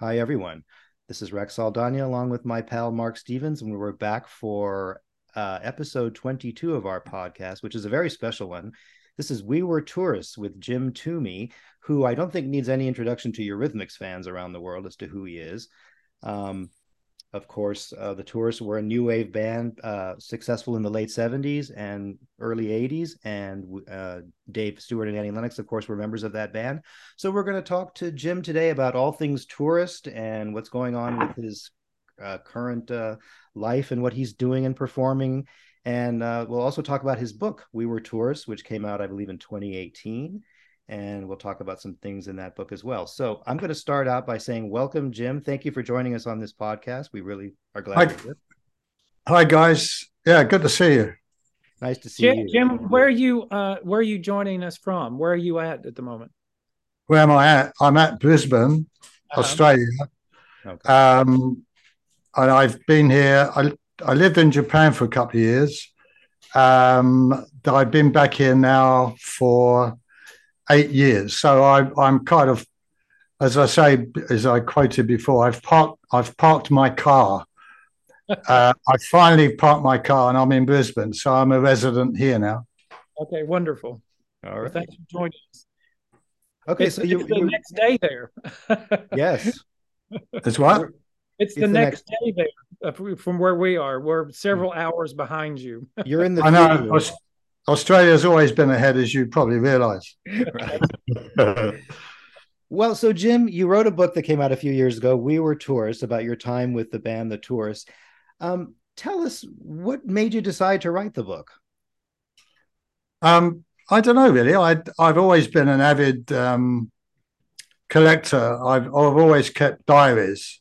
Hi, everyone. This is Rex Saldaña along with my pal Mark Stevens, and we're back for uh, episode 22 of our podcast, which is a very special one. This is We Were Tourists with Jim Toomey, who I don't think needs any introduction to Eurythmics fans around the world as to who he is. Um, of course, uh, the Tourists were a new wave band, uh, successful in the late 70s and early 80s. And uh, Dave Stewart and Annie Lennox, of course, were members of that band. So we're going to talk to Jim today about all things tourist and what's going on with his uh, current uh, life and what he's doing and performing. And uh, we'll also talk about his book, We Were Tourists, which came out, I believe, in 2018 and we'll talk about some things in that book as well. So I'm going to start out by saying, welcome, Jim. Thank you for joining us on this podcast. We really are glad. Hi, Hi guys. Yeah, good to see you. Nice to see Jim, you, Jim. Where are you? Uh, where are you joining us from? Where are you at at the moment? Where am I at? I'm at Brisbane, uh-huh. Australia. Okay. Um, and I've been here. I I lived in Japan for a couple of years. Um, I've been back here now for eight years. So I, I'm kind of, as I say, as I quoted before, I've parked, I've parked my car. uh, I finally parked my car, and I'm in Brisbane, so I'm a resident here now. Okay, wonderful. All right, well, thanks for joining us. Okay, it's, so you, the next day there. yes, it's what? It's, it's the, the, next, next day there uh, from where we are. We're several hours behind you. You're in the. I know. Australia's always been ahead, as you probably realize. well, so Jim, you wrote a book that came out a few years ago, We Were Tourists, about your time with the band The Tourists. Um, tell us what made you decide to write the book? Um, I don't know, really. I, I've always been an avid um, collector. I've, I've always kept diaries.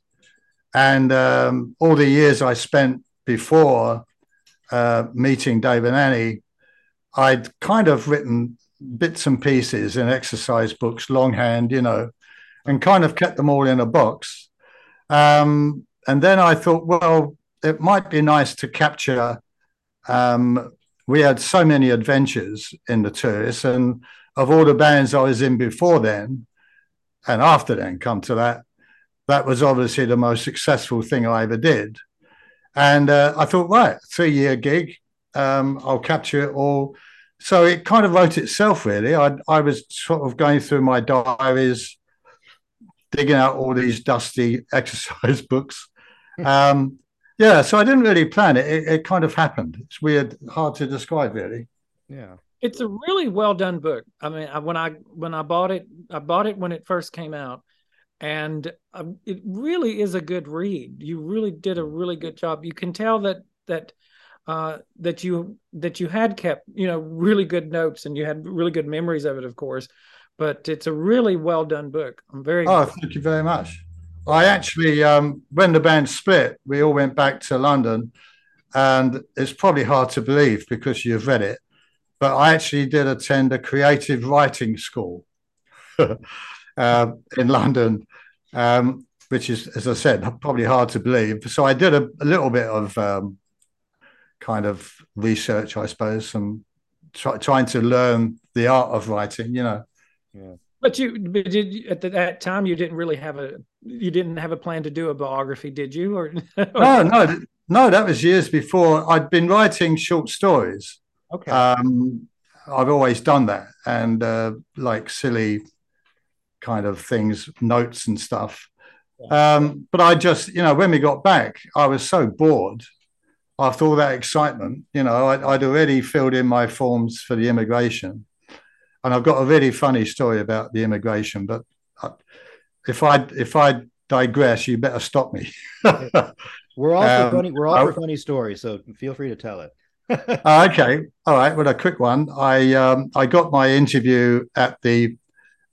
And um, all the years I spent before uh, meeting Dave and Annie, I'd kind of written bits and pieces in exercise books, longhand, you know, and kind of kept them all in a box. Um, and then I thought, well, it might be nice to capture. Um, we had so many adventures in the tourists, and of all the bands I was in before then and after then, come to that, that was obviously the most successful thing I ever did. And uh, I thought, right, three year gig, um, I'll capture it all. So it kind of wrote itself, really. I, I was sort of going through my diaries, digging out all these dusty exercise books. Hmm. Um, yeah, so I didn't really plan it. it. It kind of happened. It's weird, hard to describe, really. Yeah, it's a really well done book. I mean, when I when I bought it, I bought it when it first came out, and um, it really is a good read. You really did a really good job. You can tell that that uh, that you that you had kept you know really good notes and you had really good memories of it of course but it's a really well done book. I'm very oh thank you very much. I actually um, when the band split we all went back to london and it's probably hard to believe because you've read it but i actually did attend a creative writing school uh, in london um, which is as i said probably hard to believe. So i did a, a little bit of um, kind of research, I suppose, and try, trying to learn the art of writing. You know. Yeah. But you, but did at that time you didn't really have a you didn't have a plan to do a biography, did you? Or no, no, no. That was years before. I'd been writing short stories. Okay. Um, I've always done that, and uh, like silly kind of things, notes and stuff. Um, but I just, you know, when we got back, I was so bored after all that excitement, you know, I, would already filled in my forms for the immigration, and I've got a really funny story about the immigration. But if I if I digress, you better stop me. we're all um, for funny. We're all for funny stories, so feel free to tell it. uh, okay, all right. Well, a quick one. I um, I got my interview at the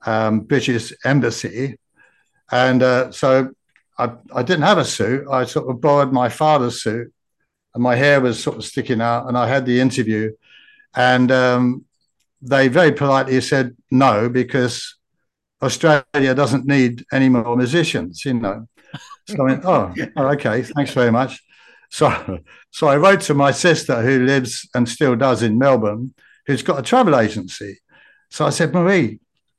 um, British Embassy, and uh, so I, I didn't have a suit. I sort of borrowed my father's suit and my hair was sort of sticking out. And I had the interview, and um, they very politely said no because Australia doesn't need any more musicians, you know. So I went, oh, oh, okay, thanks very much. So, so I wrote to my sister who lives and still does in Melbourne, who's got a travel agency. So I said, Marie,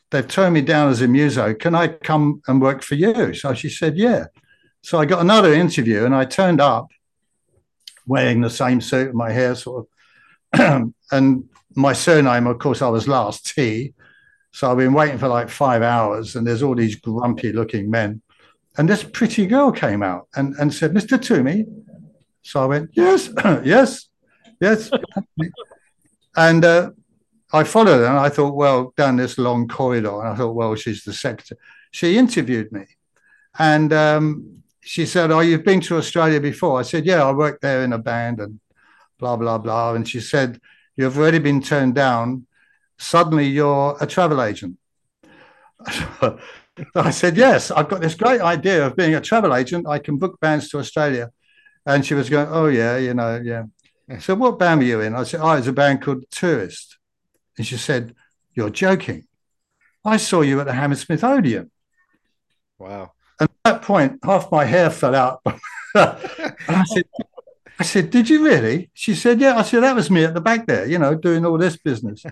they've turned me down as a muso. Can I come and work for you? So she said, yeah. So I got another interview and I turned up wearing the same suit and my hair sort of, and my surname, of course, I was last T. So I've been waiting for like five hours and there's all these grumpy looking men. And this pretty girl came out and, and said, Mr. Toomey. So I went, yes, yes, yes. and uh, I followed her and I thought, well, down this long corridor. And I thought, well, she's the secretary. She interviewed me. And um, she said, Oh, you've been to Australia before? I said, Yeah, I worked there in a band and blah, blah, blah. And she said, You've already been turned down. Suddenly you're a travel agent. I said, Yes, I've got this great idea of being a travel agent. I can book bands to Australia. And she was going, Oh, yeah, you know, yeah. So what band were you in? I said, Oh, it's a band called Tourist. And she said, You're joking. I saw you at the Hammersmith Odeon. Wow. And at that point, half my hair fell out. I said, I said, Did you really? She said, Yeah. I said, That was me at the back there, you know, doing all this business.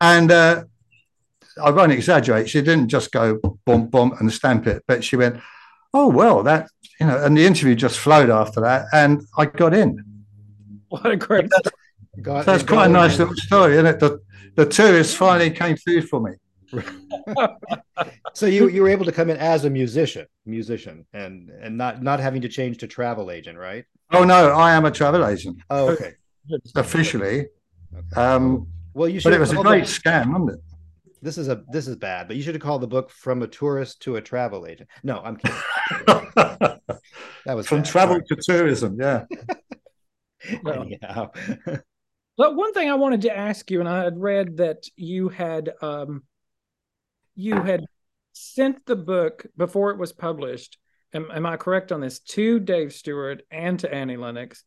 and uh, I won't exaggerate. She didn't just go bump, bump and stamp it, but she went, Oh, well, that, you know, and the interview just flowed after that. And I got in. What a great Got, so it's quite a nice little story, isn't it? The, the tourists finally came through for me. so you you were able to come in as a musician, musician, and and not not having to change to travel agent, right? Oh no, I am a travel agent. Oh, okay. Officially. Okay. Um, well, you should. But it was a great the, scam, wasn't it? This is a this is bad, but you should have called the book "From a Tourist to a Travel Agent." No, I'm kidding. that was from bad. travel Sorry. to tourism. Yeah. Anyhow. But one thing I wanted to ask you, and I had read that you had um, you had sent the book before it was published. Am, am I correct on this? To Dave Stewart and to Annie Lennox.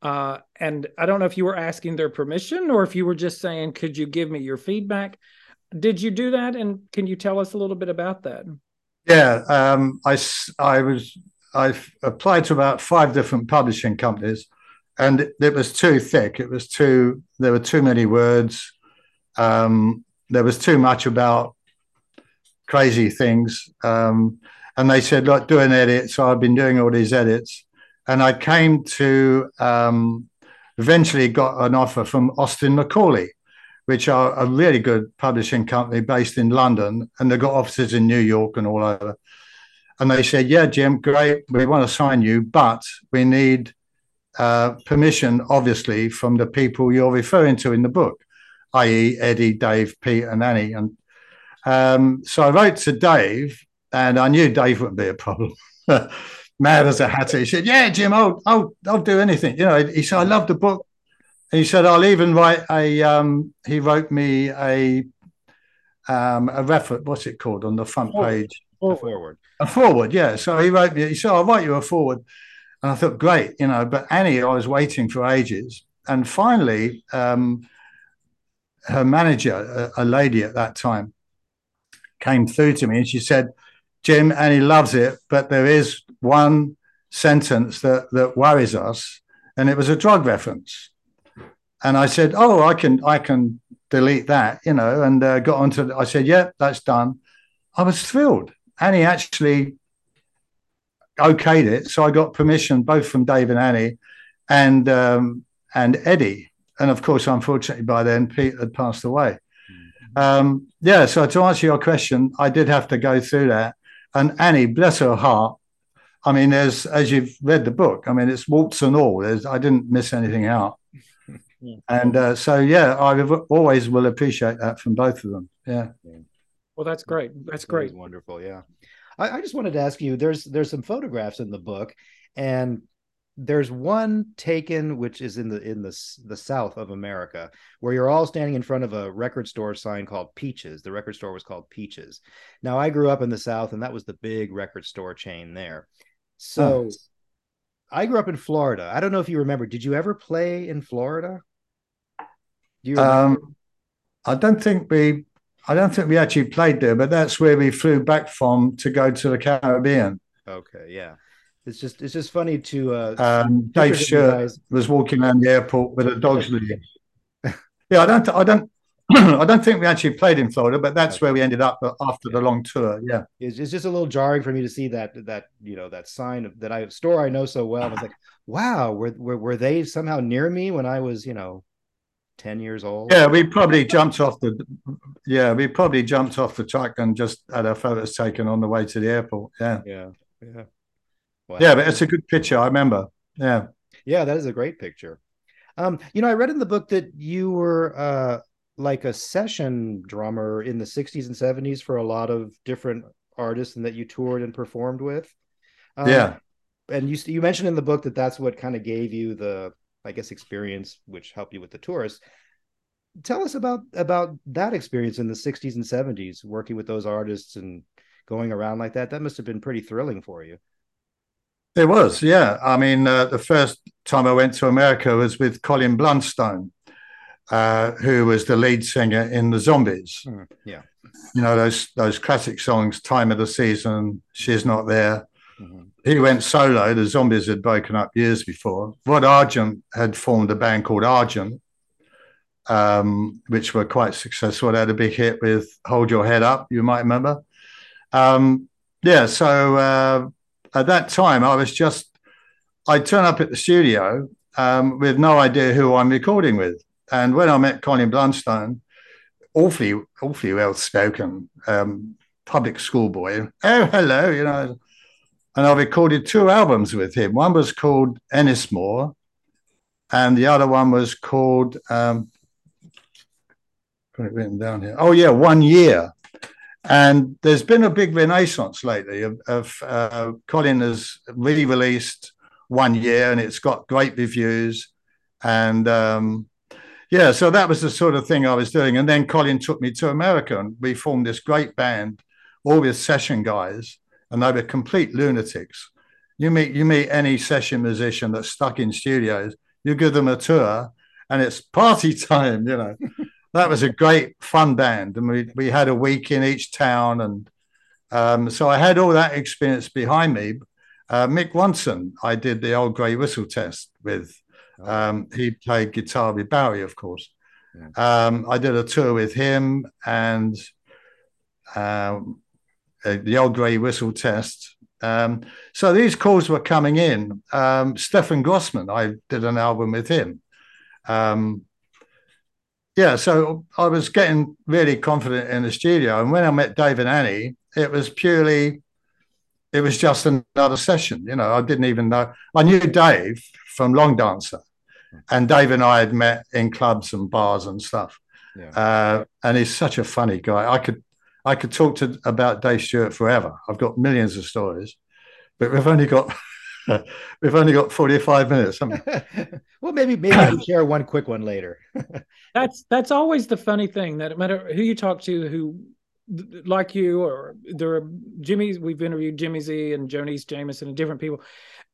Uh, and I don't know if you were asking their permission or if you were just saying, "Could you give me your feedback?" Did you do that? And can you tell us a little bit about that? Yeah, um, I I was I applied to about five different publishing companies and it was too thick. It was too. There were too many words. Um, there was too much about crazy things. Um, and they said, "Look, do an edit." So I've been doing all these edits, and I came to um, eventually got an offer from Austin Macaulay, which are a really good publishing company based in London, and they've got offices in New York and all over. And they said, "Yeah, Jim, great. We want to sign you, but we need." Uh, permission, obviously, from the people you're referring to in the book, i.e., Eddie, Dave, Pete, and Annie. And um, so I wrote to Dave, and I knew Dave wouldn't be a problem. Mad as a hatter. He said, "Yeah, Jim, I'll, I'll, I'll do anything." You know, he said, "I love the book." He said, "I'll even write a." Um, he wrote me a um, a reference. What's it called on the front forward. page? A forward. A forward, yeah. So he wrote me. He said, "I'll write you a forward." And I thought, great, you know, but Annie, I was waiting for ages. And finally, um, her manager, a, a, lady at that time, came through to me and she said, Jim, Annie loves it, but there is one sentence that, that worries us. And it was a drug reference. And I said, oh, I can, I can delete that, you know, and uh, got onto, I said, yeah, that's done. I was thrilled. Annie actually okayed it. So I got permission both from Dave and Annie and um, and Eddie. And of course, unfortunately, by then Pete had passed away. Um, yeah. So to answer your question, I did have to go through that. And Annie, bless her heart. I mean, there's as you've read the book. I mean, it's warts and all. There's, I didn't miss anything out. And uh, so, yeah, I always will appreciate that from both of them. Yeah. Well, that's great. That's great. That wonderful. Yeah. I, I just wanted to ask you. There's there's some photographs in the book, and there's one taken which is in the in the the south of America where you're all standing in front of a record store sign called Peaches. The record store was called Peaches. Now I grew up in the south and that was the big record store chain there. So oh. I grew up in Florida. I don't know if you remember. Did you ever play in Florida? Do you um, I don't think we I don't think we actually played there, but that's where we flew back from to go to the Caribbean. Okay, yeah. It's just it's just funny to uh um, Dave Stewart was walking around the airport with a dog's leash. yeah, I don't I don't I don't think we actually played in Florida, but that's where we ended up after the long tour. Yeah, it's, it's, just a little jarring for me to see that that you know that sign of that I store I know so well. I was like, wow, were, were were they somehow near me when I was you know 10 years old yeah we probably jumped off the yeah we probably jumped off the truck and just had our photos taken on the way to the airport yeah yeah yeah wow. yeah but it's a good picture i remember yeah yeah that is a great picture um you know i read in the book that you were uh like a session drummer in the 60s and 70s for a lot of different artists and that you toured and performed with um, yeah and you you mentioned in the book that that's what kind of gave you the I guess, experience, which helped you with the tours. Tell us about about that experience in the 60s and 70s, working with those artists and going around like that. That must have been pretty thrilling for you. It was, yeah. I mean, uh, the first time I went to America was with Colin Blunstone, uh, who was the lead singer in the Zombies. Mm, yeah, you know those those classic songs, "Time of the Season," "She's Not There." Mm-hmm. He went solo. The Zombies had broken up years before. Rod Argent had formed a band called Argent, um, which were quite successful. They had a big hit with "Hold Your Head Up." You might remember. Um, yeah. So uh, at that time, I was just I'd turn up at the studio um, with no idea who I'm recording with, and when I met Colin Blunstone, awfully awfully well spoken, um, public school boy. Oh, hello, you know and I recorded two albums with him. One was called Ennismore, and the other one was called um, got it written down here. Oh yeah, One Year. And there's been a big renaissance lately of, of uh, Colin has re-released One Year, and it's got great reviews. And um, yeah, so that was the sort of thing I was doing. And then Colin took me to America, and we formed this great band, all with session guys and they were complete lunatics. You meet you meet any session musician that's stuck in studios, you give them a tour, and it's party time. You know, that was a great fun band, and we we had a week in each town, and um, so I had all that experience behind me. Uh, Mick Ronson, I did the old grey whistle test with. Oh. Um, he played guitar with Barry, of course. Um, I did a tour with him, and um, uh, the old grey whistle test. Um, so these calls were coming in. Um, Stefan Grossman, I did an album with him. Um, yeah, so I was getting really confident in the studio. And when I met Dave and Annie, it was purely, it was just another session. You know, I didn't even know. I knew Dave from Longdancer, and Dave and I had met in clubs and bars and stuff. Yeah. Uh, and he's such a funny guy. I could I could talk to about Dave Stewart forever. I've got millions of stories, but we've only got we've only got 45 minutes. well, maybe maybe we'll share one quick one later. that's that's always the funny thing that no matter who you talk to who like you or there are Jimmy's we've interviewed Jimmy Z and Joniece Jamison and different people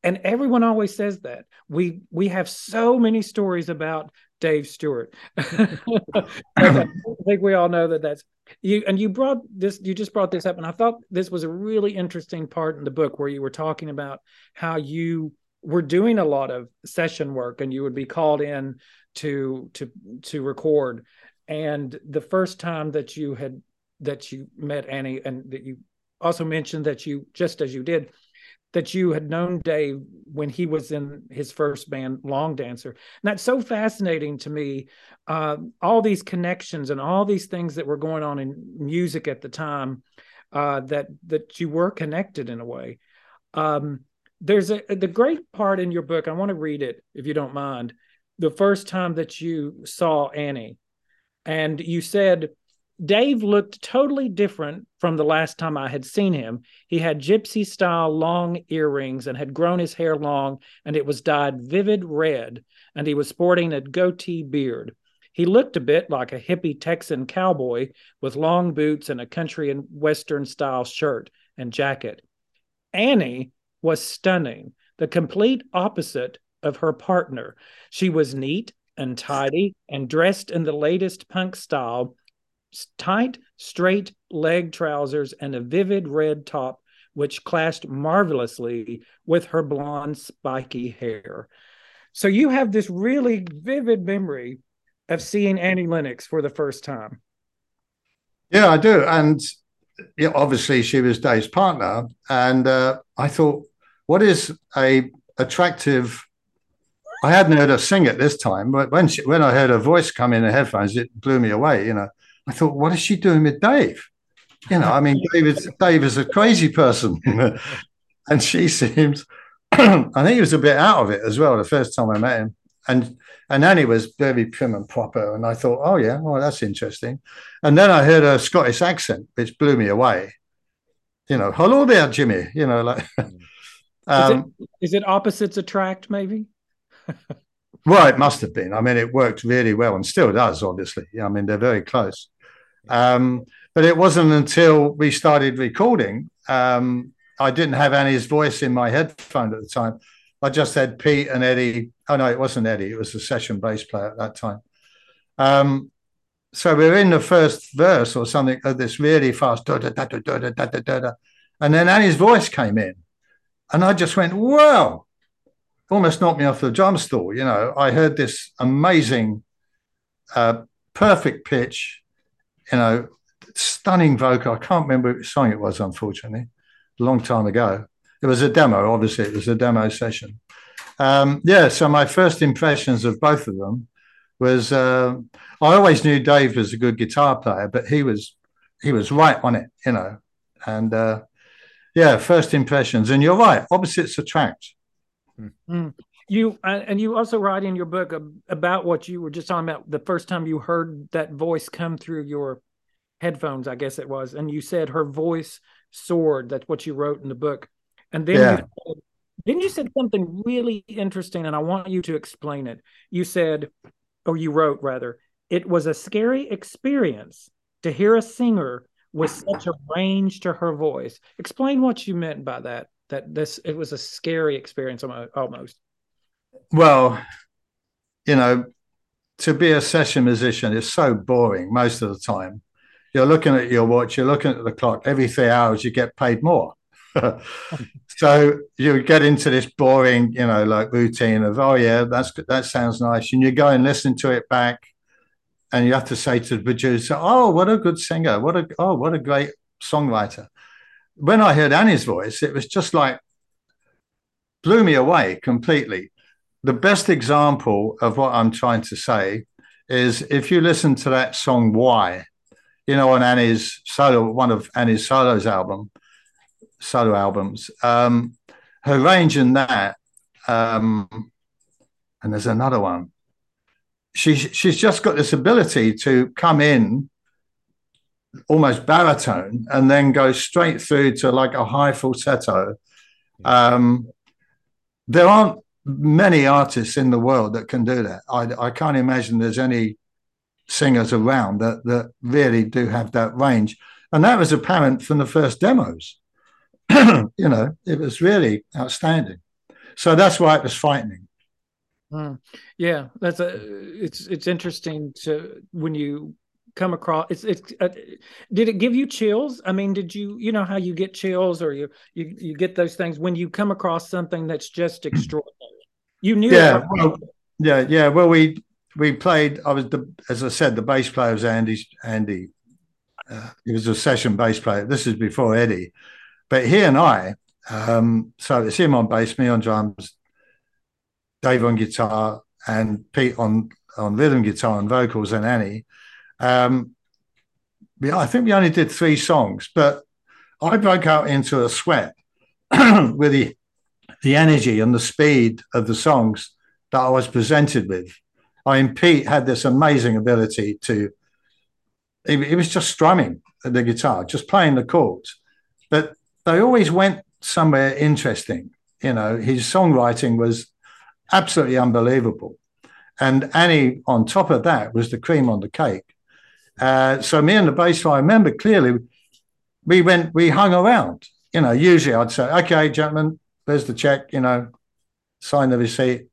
and everyone always says that we we have so many stories about Dave Stewart. I think we all know that that's you. And you brought this, you just brought this up. And I thought this was a really interesting part in the book where you were talking about how you were doing a lot of session work and you would be called in to to to record and the first time that you had that you met annie and that you also mentioned that you just as you did that you had known Dave when he was in his first band, Longdancer. And that's so fascinating to me. Uh, all these connections and all these things that were going on in music at the time, uh, that that you were connected in a way. Um, there's a the great part in your book. I want to read it if you don't mind. The first time that you saw Annie, and you said Dave looked totally different from the last time I had seen him. He had gypsy style long earrings and had grown his hair long, and it was dyed vivid red, and he was sporting a goatee beard. He looked a bit like a hippie Texan cowboy with long boots and a country and western style shirt and jacket. Annie was stunning, the complete opposite of her partner. She was neat and tidy and dressed in the latest punk style tight, straight leg trousers and a vivid red top, which clashed marvelously with her blonde, spiky hair. So you have this really vivid memory of seeing Annie Lennox for the first time. Yeah, I do. And yeah, obviously she was Dave's partner. And uh, I thought, what is a attractive I hadn't heard her sing at this time, but when she, when I heard her voice come in the headphones, it blew me away. You know, I thought, what is she doing with Dave? You know, I mean, Dave is, Dave is a crazy person, and she seems. I think he was a bit out of it as well the first time I met him, and and Annie was very prim and proper, and I thought, oh yeah, well that's interesting. And then I heard her Scottish accent, which blew me away. You know, hello there, Jimmy. You know, like. Um, is, it, is it opposites attract? Maybe. well, it must have been. I mean, it worked really well and still does, obviously. I mean, they're very close. Um, but it wasn't until we started recording. Um, I didn't have Annie's voice in my headphone at the time. I just had Pete and Eddie. Oh, no, it wasn't Eddie. It was the session bass player at that time. Um, so we are in the first verse or something of this really fast, da, da, da, da, da, da, da, da, da. and then Annie's voice came in. And I just went, wow, almost knocked me off the drum stool. You know, I heard this amazing, uh, perfect pitch, you know, stunning vocal. I can't remember which song it was, unfortunately, a long time ago. It was a demo, obviously, it was a demo session. Um, yeah, so my first impressions of both of them was uh, I always knew Dave was a good guitar player, but he was he was right on it, you know. And uh, yeah, first impressions. And you're right, opposites attract. Mm. You uh, and you also write in your book about what you were just talking about the first time you heard that voice come through your headphones, I guess it was, and you said her voice soared. That's what you wrote in the book, and then yeah. you said, then you said something really interesting, and I want you to explain it. You said, or you wrote rather, it was a scary experience to hear a singer with such a range to her voice. Explain what you meant by that that this it was a scary experience almost well you know to be a session musician is so boring most of the time. You're looking at your watch you're looking at the clock every three hours you get paid more. So you get into this boring you know like routine of oh yeah that's that sounds nice and you go and listen to it back and you have to say to the producer oh what a good singer what a oh what a great songwriter. When I heard Annie's voice, it was just like blew me away completely. The best example of what I'm trying to say is if you listen to that song "Why," you know, on Annie's solo, one of Annie's solos album, solo albums, um, her range in that, um, and there's another one. She's she's just got this ability to come in almost baritone and then go straight through to like a high falsetto. Um, there aren't many artists in the world that can do that. I, I can't imagine there's any singers around that that really do have that range, and that was apparent from the first demos. you know, it was really outstanding. So that's why it was frightening. Mm. Yeah, that's a. It's it's interesting to when you come across it's it's uh, did it give you chills i mean did you you know how you get chills or you you, you get those things when you come across something that's just extraordinary you knew yeah. well, yeah yeah. Well we we played i was the as i said the bass player was andy andy uh, he was a session bass player. This is before eddie. But he and i um so it's him on bass me on drums dave on guitar and pete on on rhythm guitar and vocals and annie. Um, yeah, I think we only did three songs, but I broke out into a sweat with the the energy and the speed of the songs that I was presented with. I mean, Pete had this amazing ability to. He, he was just strumming the guitar, just playing the chords, but they always went somewhere interesting. You know, his songwriting was absolutely unbelievable. And Annie, on top of that, was the cream on the cake. Uh, so me and the bass I remember clearly, we went, we hung around. You know, usually I'd say, okay, gentlemen, there's the check, you know, sign the receipt,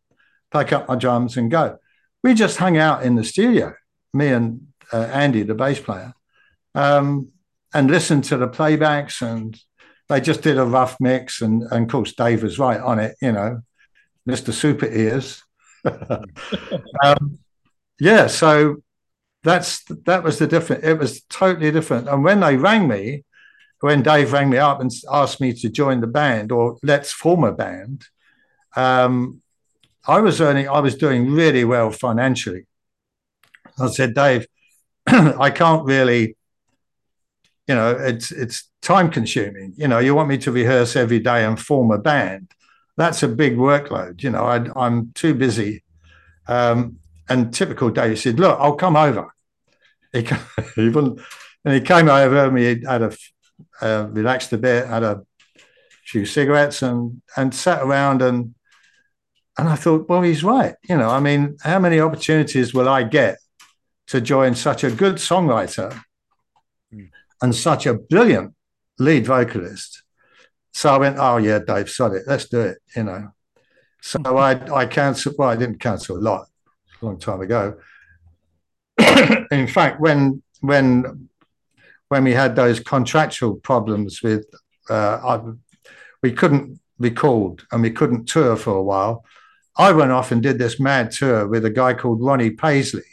pack up my drums and go. We just hung out in the studio, me and uh, Andy, the bass player, um, and listened to the playbacks and they just did a rough mix. And, and of course, Dave was right on it, you know, Mr. Super Ears. um, yeah, so that's that was the different. It was totally different. And when they rang me, when Dave rang me up and asked me to join the band or let's form a band, um, I was earning. I was doing really well financially. I said, Dave, I can't really. You know, it's it's time consuming. You know, you want me to rehearse every day and form a band. That's a big workload. You know, I, I'm too busy. Um, and typical Dave said, "Look, I'll come over." He, he wouldn't, and he came over and he had a uh, relaxed a bit, had a few cigarettes, and and sat around and and I thought, well, he's right. You know, I mean, how many opportunities will I get to join such a good songwriter mm. and such a brilliant lead vocalist? So I went, oh yeah, Dave, sod it, let's do it. You know. So I I cancelled. Well, I didn't cancel a lot a long time ago. in fact, when when when we had those contractual problems with, uh, I, we couldn't called and we couldn't tour for a while. I went off and did this mad tour with a guy called Ronnie Paisley.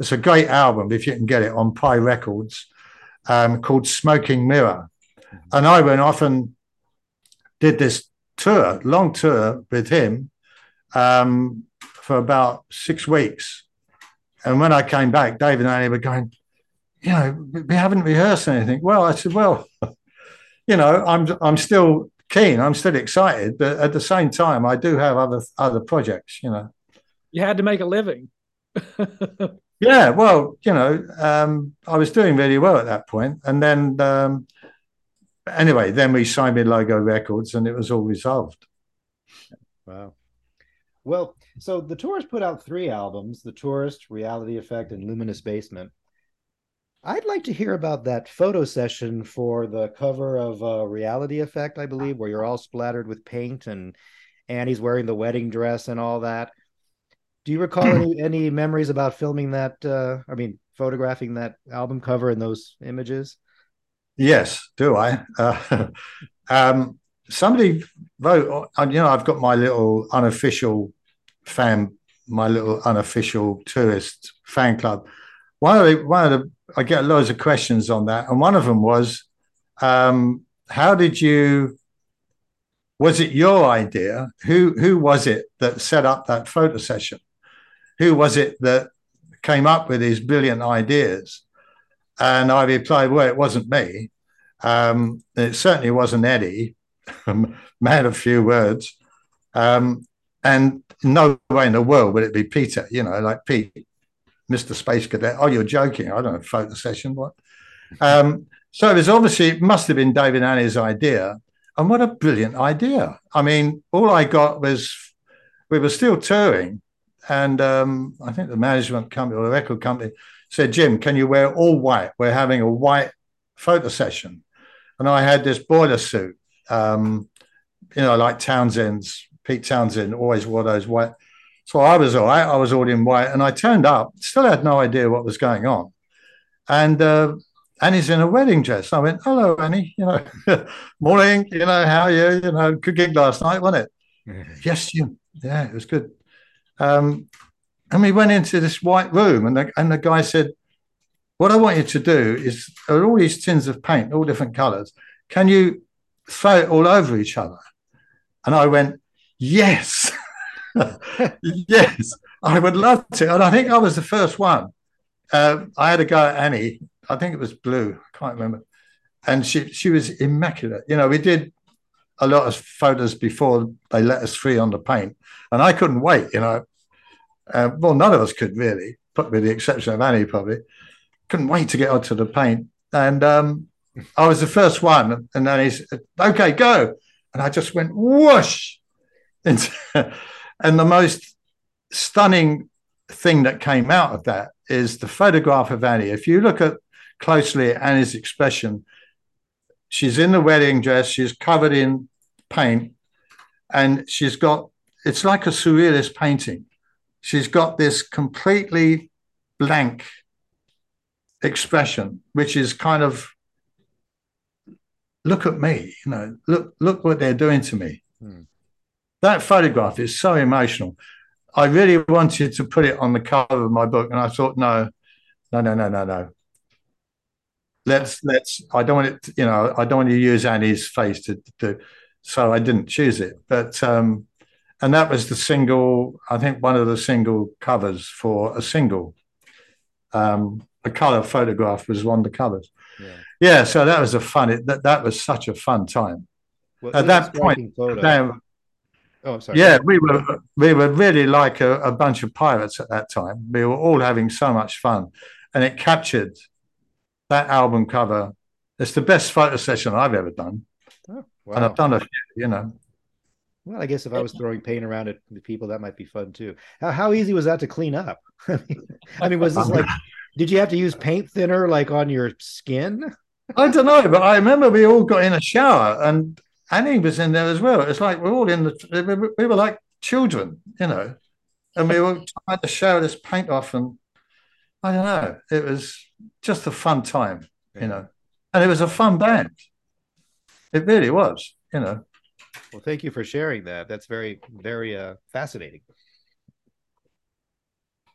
It's a great album if you can get it on Pye Records, um, called Smoking Mirror. And I went off and did this tour, long tour with him um, for about six weeks. And when I came back, David and Annie were going, you know, we haven't rehearsed anything. Well, I said, well, you know, I'm I'm still keen. I'm still excited, but at the same time, I do have other other projects. You know, you had to make a living. yeah, well, you know, um, I was doing really well at that point, and then um, anyway, then we signed with Logo Records, and it was all resolved. Wow. Well, so the Tourist put out three albums: The Tourist, Reality Effect, and Luminous Basement. I'd like to hear about that photo session for the cover of uh, Reality Effect, I believe, where you're all splattered with paint and Annie's wearing the wedding dress and all that. Do you recall any, any memories about filming that? Uh, I mean, photographing that album cover and those images? Yes, do I? Uh, um, somebody wrote, uh, you know, I've got my little unofficial fan, my little unofficial tourist fan club. One of the, one of the I get loads of questions on that, and one of them was, um, "How did you? Was it your idea? Who who was it that set up that photo session? Who was it that came up with these brilliant ideas?" And I replied, "Well, it wasn't me. Um, it certainly wasn't Eddie, man of few words, um, and no way in the world would it be Peter. You know, like Pete." Mr. Space Cadet. Oh, you're joking. I don't know, photo session. What? Um, so it was obviously, it must have been David Annie's idea. And what a brilliant idea. I mean, all I got was we were still touring. And um, I think the management company or the record company said, Jim, can you wear all white? We're having a white photo session. And I had this boiler suit, um, you know, like Townshend's, Pete Townshend always wore those white so I was all right. I was all in white, and I turned up. Still had no idea what was going on. And uh, Annie's in a wedding dress. I went, "Hello, Annie. You know, morning. You know, how are you? You know, good gig last night, wasn't it? yes, Jim. Yeah, it was good. Um, and we went into this white room, and the, and the guy said, "What I want you to do is all these tins of paint, all different colours. Can you throw it all over each other?" And I went, "Yes." yes, I would love to. And I think I was the first one. Uh, I had a go at Annie. I think it was blue. I can't remember. And she she was immaculate. You know, we did a lot of photos before they let us free on the paint, and I couldn't wait. You know, uh, well, none of us could really, with the exception of Annie, probably couldn't wait to get onto the paint. And um, I was the first one, and then he said, "Okay, go," and I just went whoosh into and the most stunning thing that came out of that is the photograph of Annie. If you look at closely at Annie's expression, she's in the wedding dress, she's covered in paint, and she's got it's like a surrealist painting. She's got this completely blank expression, which is kind of look at me, you know, look, look what they're doing to me. Hmm that photograph is so emotional. I really wanted to put it on the cover of my book, and I thought, no, no, no, no, no, no. Let's let's. I don't want it. You know, I don't want to use Annie's face to do. So I didn't choose it, but um, and that was the single. I think one of the single covers for a single. Um, a color photograph was one of the covers. Yeah. yeah so that was a fun. It, that that was such a fun time. Well, At that point, Oh, sorry. Yeah, we were we were really like a, a, bunch of pirates at that time. We were all having so much fun, and it captured that album cover. It's the best photo session I've ever done, oh, wow. and I've done a few. You know. Well, I guess if I was throwing paint around at the people, that might be fun too. How, how easy was that to clean up? I mean, was this like? Did you have to use paint thinner like on your skin? I don't know, but I remember we all got in a shower and Annie was in there as well. It's like we're all in the, we were like children, you know, and we were trying to show this paint off, and I don't know, it was just a fun time, you know, and it was a fun band. It really was, you know. Well, thank you for sharing that. That's very, very uh, fascinating.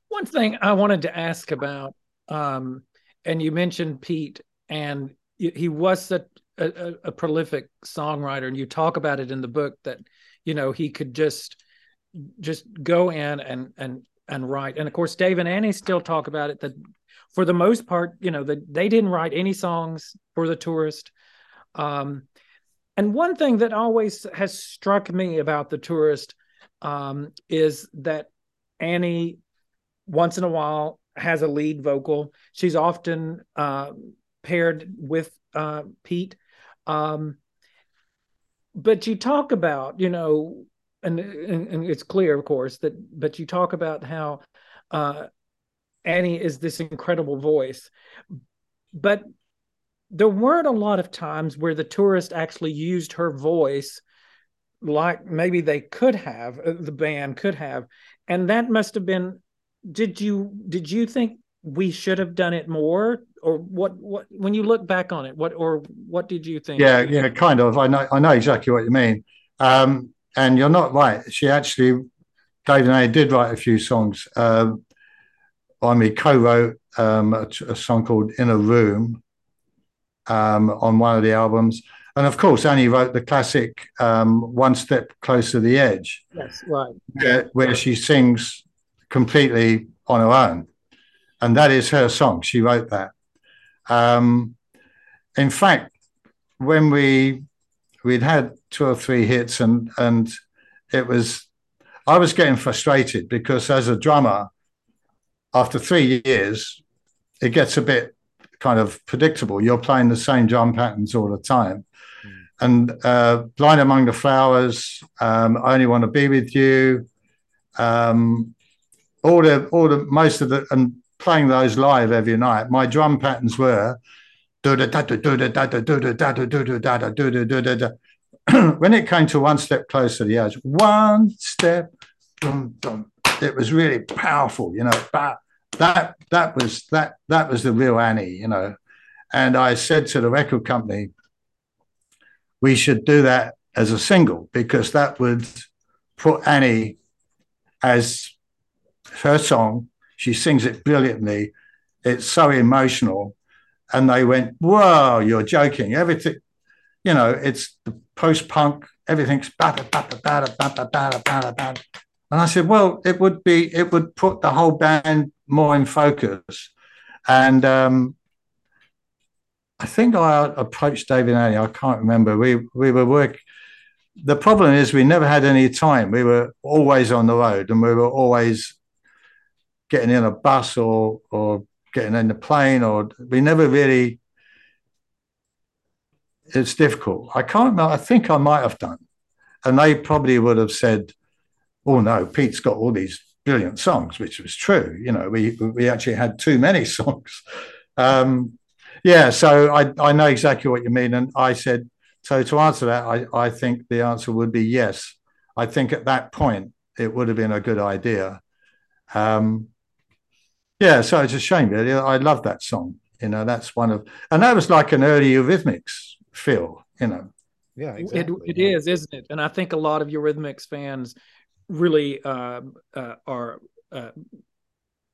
One thing I wanted to ask about, um, and you mentioned Pete, and he was such a, a, prolific songwriter, and you talk about it in the book that you know he could just just go in and and and write. And of course, Dave and Annie still talk about it that for the most part, you know, that they didn't write any songs for the tourist. Um, and one thing that always has struck me about the tourist um, is that Annie, once in a while, has a lead vocal. She's often uh, paired with uh, Pete, um, but you talk about, you know, and, and, and it's clear, of course, that but you talk about how uh, Annie is this incredible voice, but there weren't a lot of times where the tourist actually used her voice like maybe they could have uh, the band could have. And that must have been did you did you think we should have done it more or what what when you look back on it what or what did you think? Yeah yeah kind of. I know i know exactly what you mean. Um, and you're not right. She actually david and i did write a few songs. Um, i mean co-wrote um, a, a, song called in a room um, on one of the albums. And of course annie wrote the classic um, one step closer to the edge. Yes right. Where, where she sings completely on her own. And that is her song. She wrote that. Um, in fact, when we we'd had two or three hits, and and it was, I was getting frustrated because as a drummer, after three years, it gets a bit kind of predictable. You're playing the same drum patterns all the time. Mm. And uh, Blind Among the Flowers, um, I Only Want to Be With You, um, all the, all the, most of the, and playing those live every night, my drum patterns were when it came to one step closer to the edge, one step, it was really powerful, you know. But that that was that that was the real Annie, you know. And I said to the record company, we should do that as a single because that would put Annie as her song she sings it brilliantly. It's so emotional. And they went, Whoa, you're joking. Everything, you know, it's the post punk, everything's. And I said, Well, it would be, it would put the whole band more in focus. And um, I think I approached David Annie. I can't remember. We we were work. The problem is we never had any time. We were always on the road, and we were always getting in a bus or or getting in the plane or we never really it's difficult. I can't remember i think i might have done. And they probably would have said oh no pete's got all these brilliant songs which was true you know we we actually had too many songs. Um, yeah so i i know exactly what you mean. And i said so to answer that i i think the answer would be yes. I think at that point it would have been a good idea. Um, yeah, so it's a shame. Really. I love that song. You know, that's one of, and that was like an early Eurythmics feel. You know. Yeah, exactly. It, it is, isn't it? And I think a lot of Eurythmics fans really uh, uh, are uh,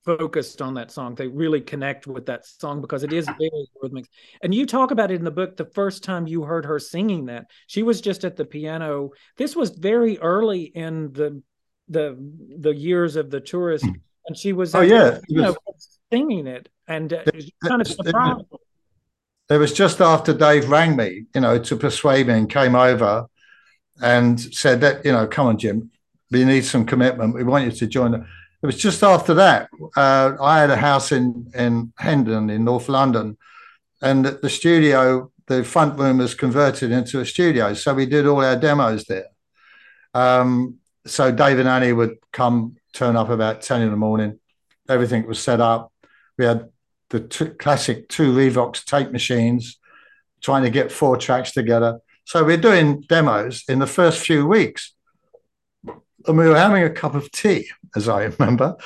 focused on that song. They really connect with that song because it is very rhythmic. And you talk about it in the book the first time you heard her singing that. She was just at the piano. This was very early in the the the years of the tourist and she was oh yeah you know, singing it and uh, kind of surprised. It was just after Dave rang me, you know, to persuade me and came over and said that, you know, come on, Jim, we need some commitment. We want you to join. It was just after that. Uh, I had a house in in Hendon in North London, and the studio, the front room was converted into a studio. So we did all our demos there. Um, so Dave and Annie would come, turn up about ten in the morning. Everything was set up. We had the two, classic two Revox tape machines, trying to get four tracks together. So we're doing demos in the first few weeks. And we were having a cup of tea, as I remember,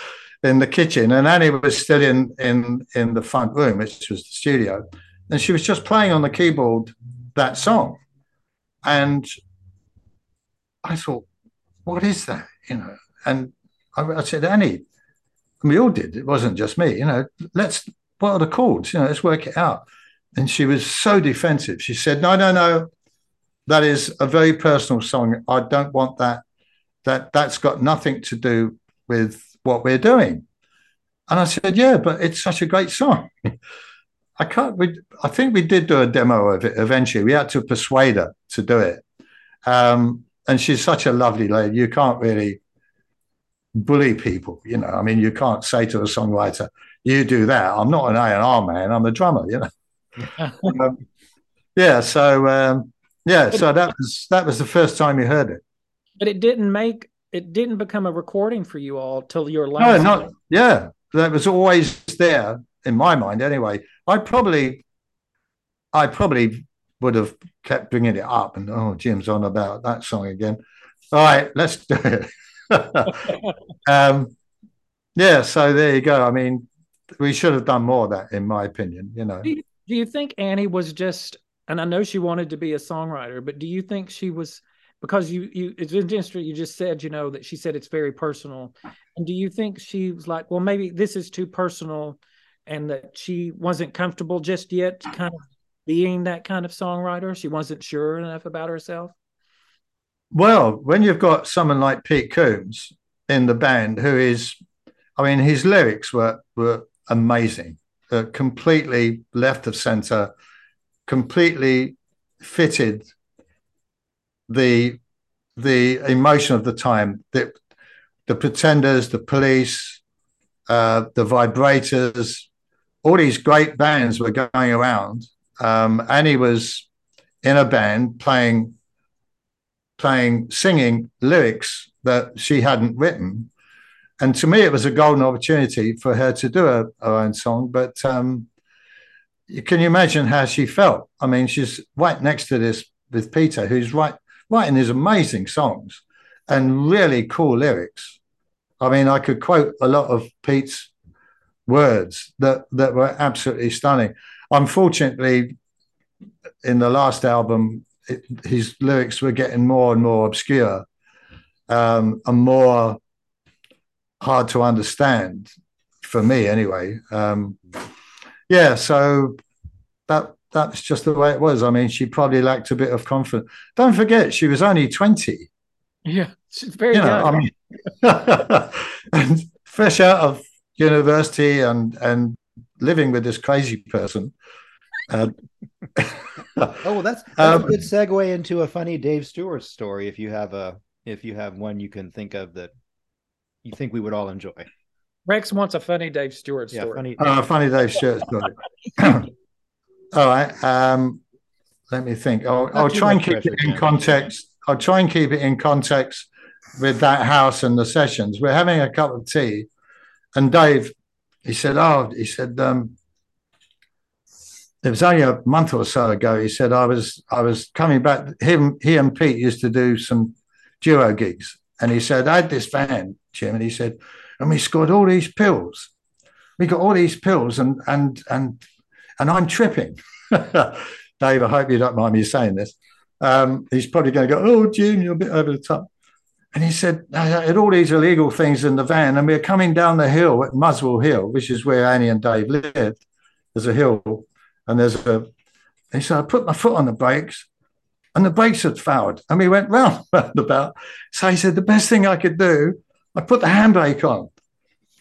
in the kitchen. And Annie was still in, in, in the front room, which was the studio. And she was just playing on the keyboard that song. And I thought, what is that? You know, and I, I said, Annie, we all did. It wasn't just me. You know, let's what are the chords? You know, let's work it out. And she was so defensive. She said, No, no, no. That is a very personal song. I don't want that. That that's got nothing to do with what we're doing. And I said, Yeah, but it's such a great song. I can't. We, I think we did do a demo of it eventually. We had to persuade her to do it. Um, and she's such a lovely lady. You can't really bully people. You know, I mean, you can't say to a songwriter, "You do that." I'm not an A and R man. I'm the drummer. You know. um, yeah. So um, yeah. So that was that was the first time you heard it. But it didn't make it didn't become a recording for you all till your last. No, not yeah. That was always there in my mind. Anyway, I probably, I probably would have kept bringing it up and oh, Jim's on about that song again. All right, let's do it. um, yeah, so there you go. I mean, we should have done more of that, in my opinion. You know. Do you, do you think Annie was just? And I know she wanted to be a songwriter, but do you think she was? Because you, you, it's interesting. You just said, you know, that she said it's very personal. And do you think she was like, well, maybe this is too personal, and that she wasn't comfortable just yet, kind of being that kind of songwriter? She wasn't sure enough about herself. Well, when you've got someone like Pete Coombes in the band, who is, I mean, his lyrics were were amazing, uh, completely left of center, completely fitted the the emotion of the time. The, the Pretenders, the Police, uh, the Vibrators, all these great bands were going around, um, and he was in a band playing playing, singing lyrics that she hadn't written. And to me, it was a golden opportunity for her to do her, her own song. But um, can you imagine how she felt? I mean, she's right next to this with Peter, who's writing these amazing songs and really cool lyrics. I mean, I could quote a lot of Pete's words that, that were absolutely stunning. Unfortunately, in the last album, it, his lyrics were getting more and more obscure um, and more hard to understand for me anyway. Um, yeah, so that that's just the way it was. I mean, she probably lacked a bit of confidence. Don't forget, she was only twenty. Yeah, she's very you know, young. I mean, and fresh out of university and and living with this crazy person. Uh, oh well, that's, that's um, a good segue into a funny Dave Stewart story. If you have a if you have one you can think of that you think we would all enjoy. Rex wants a funny Dave Stewart story. Yeah, funny, uh, funny Dave Stewart story. all right. Um, let me think. I'll, I'll try and keep it in context. I'll try and keep it in context with that house and the sessions. We're having a cup of tea, and Dave, he said, "Oh, he said, um, it was only a month or so ago. He said I was I was coming back. Him he and Pete used to do some duo gigs, and he said I had this van, Jim, and he said, and we scored all these pills. We got all these pills, and and and and I'm tripping. Dave, I hope you don't mind me saying this. Um, he's probably going to go, oh, Jim, you're a bit over the top. and he said, I had all these illegal things in the van, and we are coming down the hill at Muswell Hill, which is where Annie and Dave lived. There's a hill, and there's a. He said, I put my foot on the brakes, and the brakes had failed. And we went round, round about. So he said, the best thing I could do, I put the handbrake on.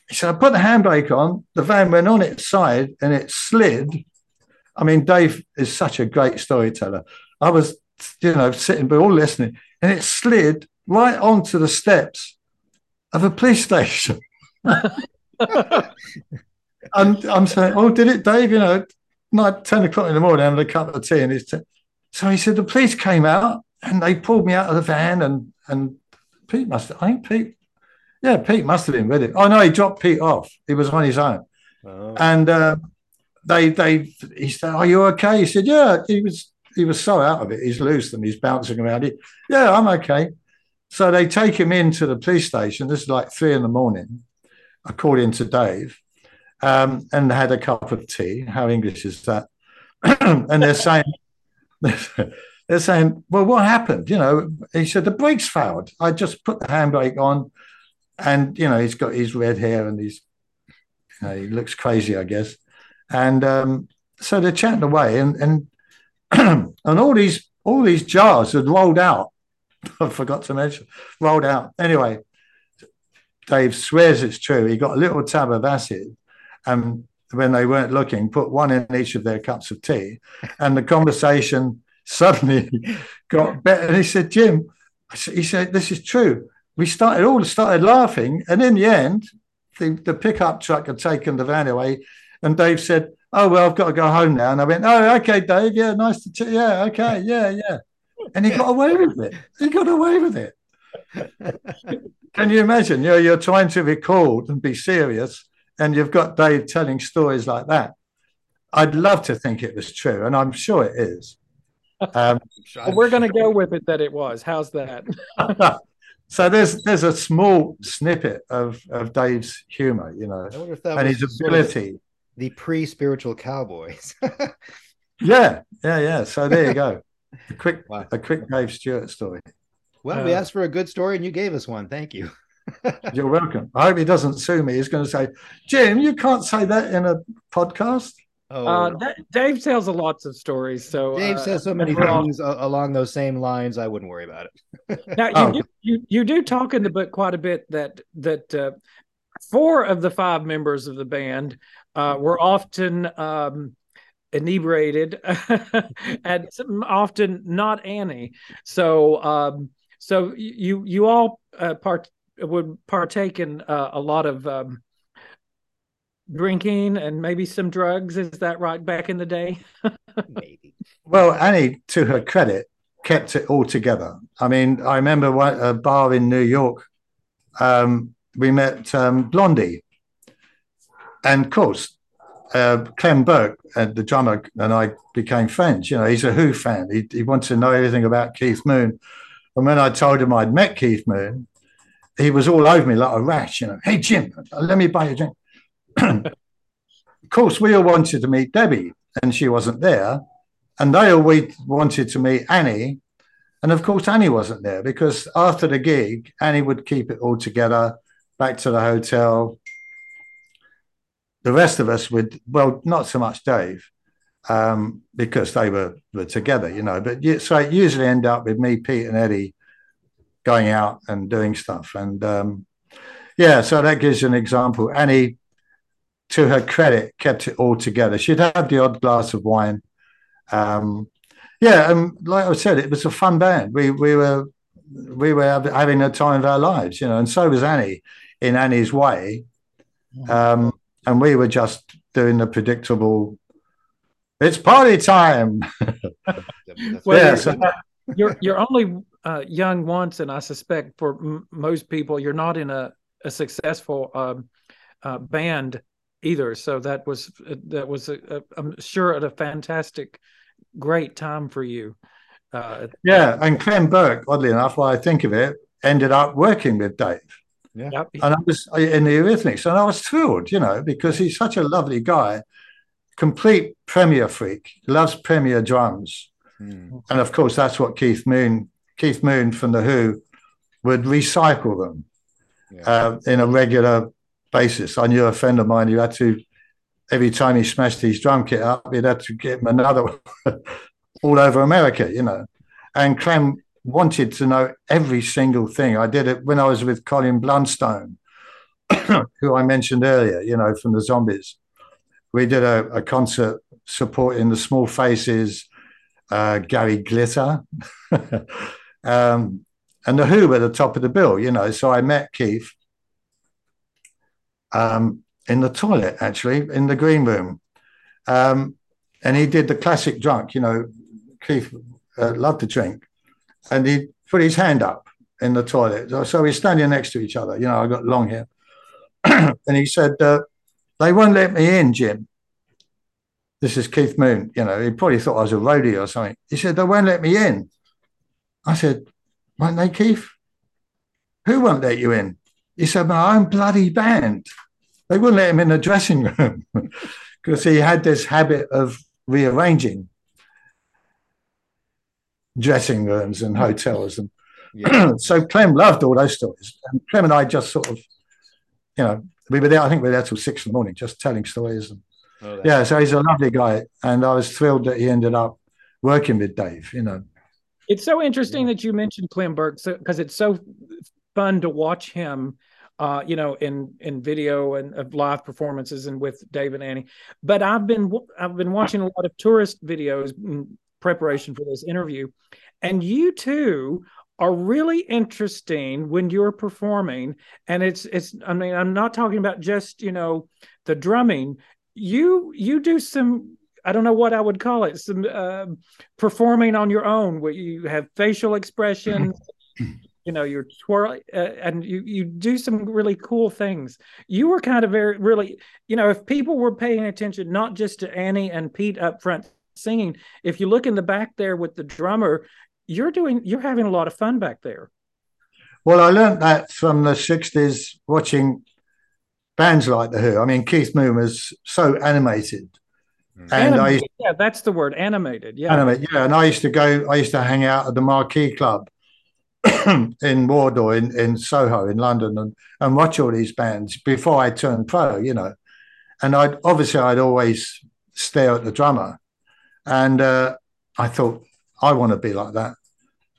He said, I put the handbrake on, the van went on its side and it slid. I mean, Dave is such a great storyteller. I was, you know, sitting, but all listening, and it slid right onto the steps of a police station. and I'm saying, Oh, did it, Dave? You know, night, 10 o'clock in the morning, having a cup of tea. And he's t- so he said, The police came out and they pulled me out of the van. And, and Pete must have, I think Pete, yeah, Pete must have been with it. Oh, no, he dropped Pete off. He was on his own. Oh. And uh, they, they, he said, Are you okay? He said, Yeah, he was, he was so out of it. He's loose and he's bouncing around. He, yeah, I'm okay. So they take him into the police station. This is like three in the morning, according to Dave, um, and had a cup of tea. How English is that? and they're saying, they're saying, well, what happened? You know, he said the brakes failed. I just put the handbrake on, and you know, he's got his red hair and he's, you know, he looks crazy, I guess. And um, so they're chatting away, and and and all these all these jars had rolled out I forgot to mention, rolled out. Anyway, Dave swears it's true. He got a little tab of acid, and when they weren't looking, put one in each of their cups of tea, and the conversation suddenly got better. And he said, "Jim," he said, "This is true." We started all started laughing, and in the end, the, the pickup truck had taken the van away, and Dave said, "Oh well, I've got to go home now." And I went, "Oh, okay, Dave. Yeah, nice to ch- yeah, okay, yeah, yeah." and he got away with it. He got away with it. Can you imagine? You know, you're trying to record and be serious, and you've got Dave telling stories like that. I'd love to think it was true, and I'm sure it is. Um, well, we're going to go with it that it was. How's that? so there's there's a small snippet of of Dave's humor, you know, and his ability. The pre-spiritual cowboys. yeah, yeah, yeah. So there you go. A quick, wow. a quick Dave Stewart story. Well, uh, we asked for a good story and you gave us one. Thank you. You're welcome. I hope he doesn't sue me. He's going to say, Jim, you can't say that in a podcast. Oh, uh, Dave tells a lots of stories. So Dave uh, says so many things along those same lines. I wouldn't worry about it. now you, oh. do, you you do talk in the book quite a bit that that uh, four of the five members of the band uh, were often um, inebriated and often not Annie. So, um, so you you all uh, part would partake in uh, a lot of um, drinking and maybe some drugs. Is that right? Back in the day, maybe. Well, Annie, to her credit, kept it all together. I mean, I remember a bar in New York. Um, we met um, Blondie, and of course, uh, Clem Burke, uh, the drummer, and I became friends. You know, he's a Who fan. He, he wants to know everything about Keith Moon. And when I told him I'd met Keith Moon, he was all over me like a rash. You know, hey Jim, let me buy you a drink. of course, we all wanted to meet Debbie, and she wasn't there. And they all we wanted to meet Annie, and of course Annie wasn't there because after the gig, Annie would keep it all together, back to the hotel, the rest of us would, well, not so much Dave, um, because they were, were together, you know. But so it usually end up with me, Pete, and Eddie going out and doing stuff. And um, yeah, so that gives you an example. Annie, to her credit, kept it all together. She'd have the odd glass of wine. Um, yeah, and like I said, it was a fun band. We we were we were having a time of our lives, you know, and so was Annie in Annie's way. Um, and we were just doing the predictable. It's party time. well, yeah, so you're you're only uh, young once, and I suspect for m- most people, you're not in a a successful um, uh, band either. So that was that was a, a, I'm sure a fantastic, great time for you. Uh, yeah, and Clem Burke, oddly enough, while I think of it, ended up working with Dave. Yeah. Yep. And I was in the Eurythmics, and I was thrilled, you know, because he's such a lovely guy, complete Premier freak, loves Premier drums. Hmm. And of course, that's what Keith Moon, Keith Moon from The Who, would recycle them Yeah. uh, in a regular basis. I knew a friend of mine who had to, every time he smashed his drum kit up, he'd have to get him another one all over America, you know. And Clem wanted to know every single thing. I did it when I was with Colin Blunstone, who I mentioned earlier, you know, from the Zombies. We did a, a concert supporting the Small Faces, uh, Gary Glitter, um, and the Who at the top of the bill, you know. So I met Keith um, in the toilet, actually, in the green room. Um, and he did the classic drunk, you know, Keith uh, loved to drink. And he put his hand up in the toilet. So, so we're standing next to each other, you know, I got long hair. and he said, uh, They won't let me in, Jim. This is Keith Moon. You know, he probably thought I was a roadie or something. He said, They won't let me in. I said, Won't they, Keith? Who won't let you in? He said, My own bloody band. They wouldn't let him in the dressing room because he had this habit of rearranging dressing rooms and hotels. And Yeah. so Clem loved all those stories. And Clem and I just sort of, you know, we were there, I think we were there till six in the morning, just telling stories. And Oh, yeah, so he's a lovely guy. And I was thrilled that he ended up working with Dave, you know. It's so interesting that you mentioned Clem Burke because it's so fun to watch him, uh, you know, in in video and of live performances and with Dave and Annie. But I've been I've been watching a lot of tourist videos in preparation for this interview, and you too are really interesting when you're performing. And it's it's I mean I'm not talking about just you know the drumming. You you do some I don't know what I would call it. Some uh, performing on your own, where you have facial expressions. you know, you're twirling, uh, and you you do some really cool things. You were kind of very really, you know, if people were paying attention, not just to Annie and Pete up front singing, if you look in the back there with the drummer, you're doing you're having a lot of fun back there. Well, I learned that from the 60s watching bands like The Who. I mean, Keith Moon was so animated. And I used yeah, that's the word, animated. Yeah, animate, yeah. And I used to go, I used to hang out at the Marquee Club in Wardour in, in Soho in London and, and watch all these bands before I turned pro, you know. And I'd obviously I'd always stare at the drummer. And uh, I thought, I want to be like that.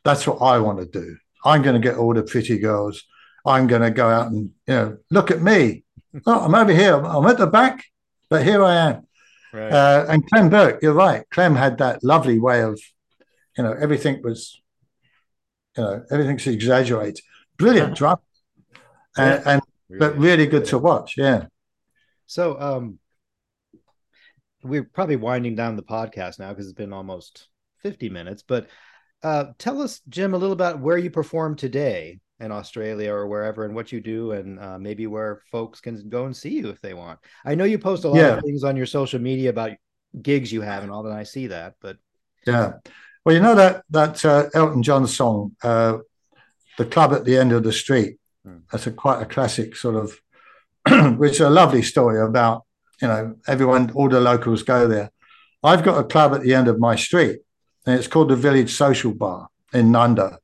That's what I want to do. I'm going to get all the pretty girls. I'm going to go out and, you know, look at me. Oh, I'm over here. I'm at the back, but here I am. Right. Uh, and Clem Burke, you're right. Clem had that lovely way of, you know, everything was, you know, everything's exaggerated. Brilliant drum, and, and but really good to watch. Yeah. So, um, we're probably winding down the podcast now because it's been almost 50 minutes. But uh, tell us, Jim, a little about where you perform today in Australia or wherever and what you do, and uh, maybe where folks can go and see you if they want. I know you post a lot Yeah. of things on your social media about gigs you have and all that. I see that, but Yeah. Well, you know that that uh, Elton John song, uh, "The Club at the End of the Street." Hmm. That's a quite a classic sort of, which is a lovely story about you know everyone, all the locals go there. I've got a club at the end of my street, and it's called the Village Social Bar in Nundah.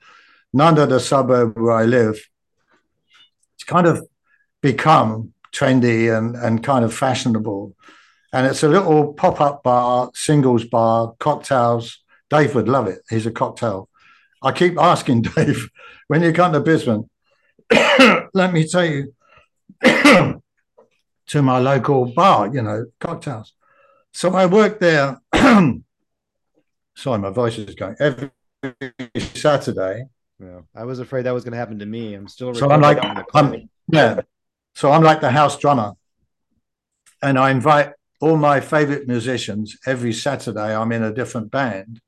Nundah, the suburb where I live, it's kind of become trendy and and kind of fashionable and it's a little pop-up bar, singles bar, cocktails. Dave would love it. He's a cocktail. I keep asking Dave when you come to Brisbane, let me take you to my local bar, you know, cocktails. So I work there. Sorry, my voice is going every Saturday. You know, I was afraid that was going to happen to me. I'm still. So I'm like, recovering on the I'm, yeah. So I'm like the house drummer, and I invite all my favorite musicians every Saturday. I'm in a different band.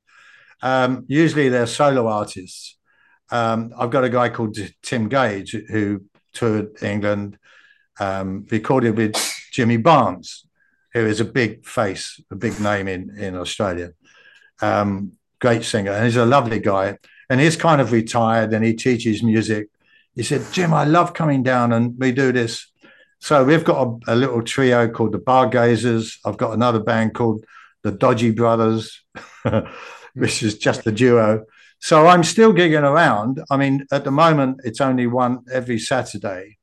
Um, usually they're solo artists. Um, I've got a guy called Tim Gage who toured England, um, recorded with Jimmy Barnes, who is a big face, a big name in in Australia. Um, great singer, and he's a lovely guy. And he's kind of retired, and he teaches music he said, Jim, I love coming down and we do this. So we've got a, a little trio called the Bargazers. I've got another band called the Dodgy Brothers, which is just a duo. So I'm still gigging around. I mean, at the moment, it's only one every Saturday,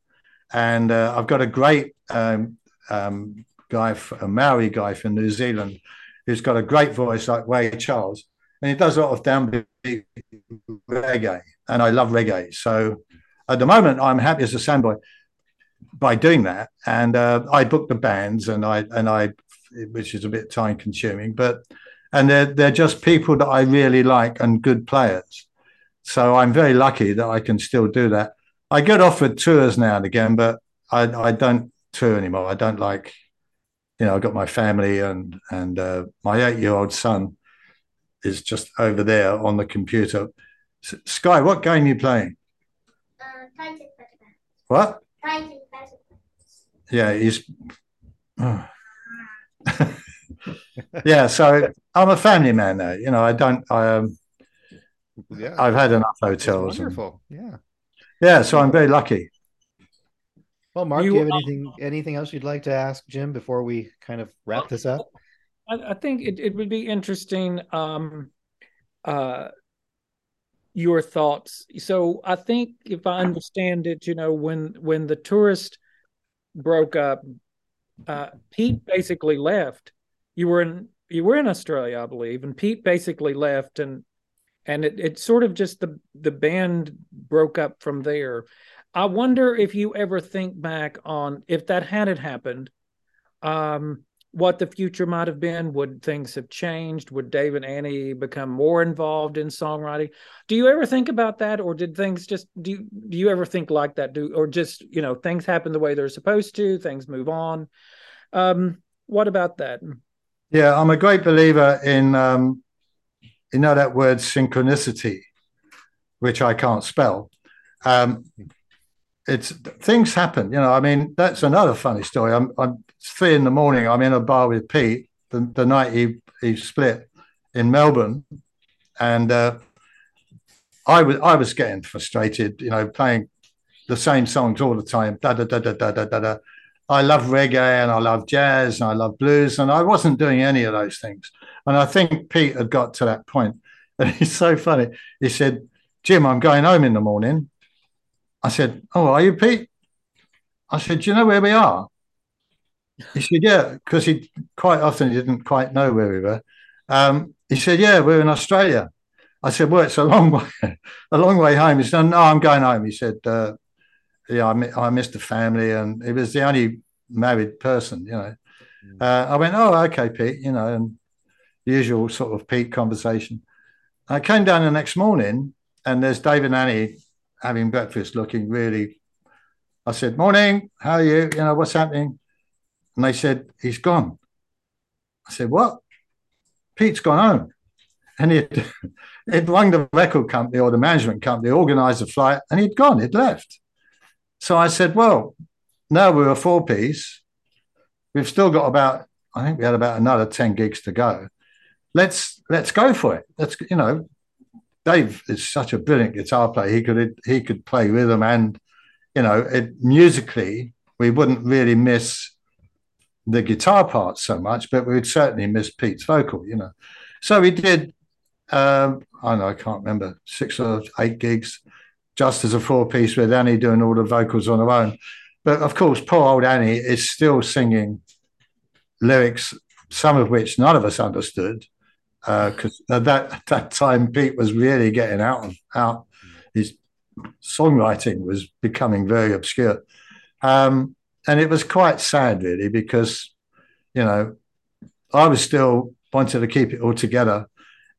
and uh, I've got a great um, um, guy, a Maori guy from New Zealand, who's got a great voice like Ray Charles, and he does a lot of downbeat reggae, and I love reggae. So at the moment, I'm happy as a sandboy by doing that, and uh, I book the bands, and I and I, which is a bit time consuming, but and they're they're just people that I really like and good players. So I'm very lucky that I can still do that. I get offered tours now and again, but I I don't tour anymore. I don't like, you know, I've got my family and and uh, my eight year old son is just over there on the computer. Sky, what game are you playing? Uh, what? Yeah, he's. Oh. yeah, so I'm a family man now. You know, I don't. I um, yeah, I've had enough hotels. wonderful. And, yeah. Yeah, so I'm very lucky. Well, Mark, you, do you have anything anything else you'd like to ask Jim before we kind of wrap this up? I, I think it, it would be interesting. Um, uh, your thoughts. So I think if I understand it, you know, when when the tourist broke up, uh, Pete basically left. You were in you were in Australia, I believe, and Pete basically left, and and it, it sort of just the the band broke up from there. I wonder if you ever think back on if that hadn't happened, um, what the future might have been. Would things have changed? Would Dave and Annie become more involved in songwriting? Do you ever think about that, or did things just do? You, do you ever think like that? Do or just you know things happen the way they're supposed to? Things move on. Um, what about that? Yeah, I'm a great believer in um, you know that word synchronicity, which I can't spell. Um, it's things happen, you know. I mean, that's another funny story. I'm, I'm three in the morning. I'm in a bar with Pete the, the night he he split in Melbourne, and uh, I was I was getting frustrated, you know, playing the same songs all the time. Da da da da da da da. da. I love reggae and I love jazz and I love blues, and I wasn't doing any of those things. And I think Pete had got to that point, and he's so funny. He said, "Jim, I'm going home in the morning." I said, Oh, are you, Pete? I said, Do you know where we are? He said, Yeah, because he quite often he didn't quite know where we were. Um, he said, Yeah, we're in Australia. I said, Well, it's a long way, a long way home. He said, No, I'm going home. He said, uh, Yeah, I, I missed the family, and he was the only married person, you know. Mm. Uh, I went, Oh, okay, Pete, you know, and usual sort of Pete conversation. I came down the next morning, and there's David and Annie having breakfast, looking really. I said, "Morning, how are you? You know what's happening?" And they said, "He's gone." I said, "What?" Pete's gone home, and he'd, he'd rung the record company or the management company, organised a flight, and he'd gone. He'd left. So I said, "Well, now we're a four piece. We've still got about, I think we had about another ten gigs to go. Let's let's go for it. Let's you know Dave is such a brilliant guitar player. He could he could play rhythm and you know it, musically we wouldn't really miss the guitar part so much, but we would certainly miss Pete's vocal. You know, so we did. Um, I know I can't remember six or eight gigs, just as a four piece with Annie doing all the vocals on her own. But of course, poor old Annie is still singing lyrics, some of which none of us understood because uh, at that that time Pete was really getting out of out. His songwriting was becoming very obscure, um, and it was quite sad, really, because you know I was still wanting to keep it all together,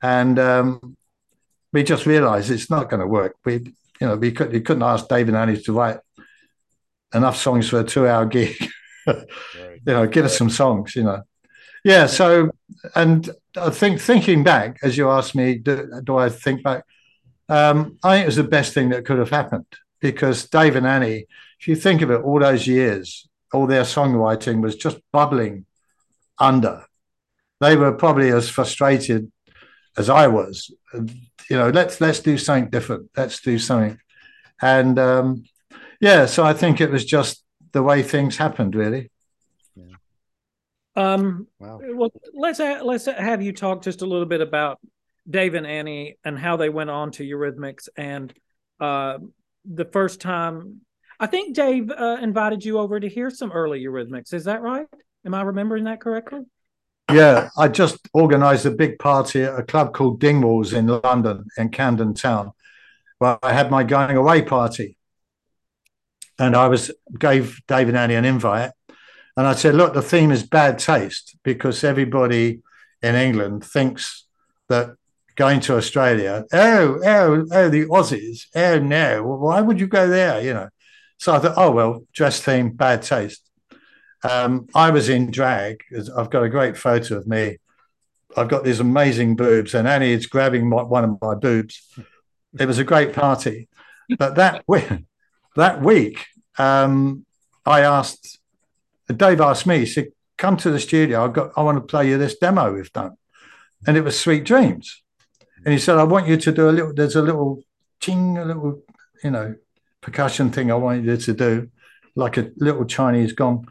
and um, we just realised it's not going to work. We, you know, we could you couldn't ask David and Annie to write enough songs for a two-hour gig. right. You know, give us some songs. You know, yeah. So, and I think thinking back, as you asked me, do, do I think back? Um, I think it was the best thing that could have happened because Dave and Annie, if you think of it, all those years, all their songwriting was just bubbling under. They were probably as frustrated as I was. You know, let's let's do something different. Let's do something, and um, yeah. So I think it was just the way things happened, really. Um, wow. Well, let's let's have you talk just a little bit about Dave and Annie and how they went on to Eurythmics. And uh, the first time, I think Dave uh, invited you over to hear some early Eurythmics. Is that right? Am I remembering that correctly? Yeah, I just organised a big party at a club called Dingwalls in London, in Camden Town, where I had my going away party. And I was gave Dave and Annie an invite, and I said, "Look, the theme is bad taste because everybody in England thinks that going to Australia, oh, oh, oh, the Aussies, oh no, why would you go there? You know." So I thought, oh well, dress theme, bad taste. Um, I was in drag. I've got a great photo of me. I've got these amazing boobs, and Annie is grabbing my, one of my boobs. It was a great party. But that week, that week, um, I asked Dave asked me, he said, "Come to the studio. I got. I want to play you this demo we've done," and it was Sweet Dreams. And he said, "I want you to do a little. There's a little ching, a little, you know, percussion thing. I wanted you to do, like a little Chinese gong."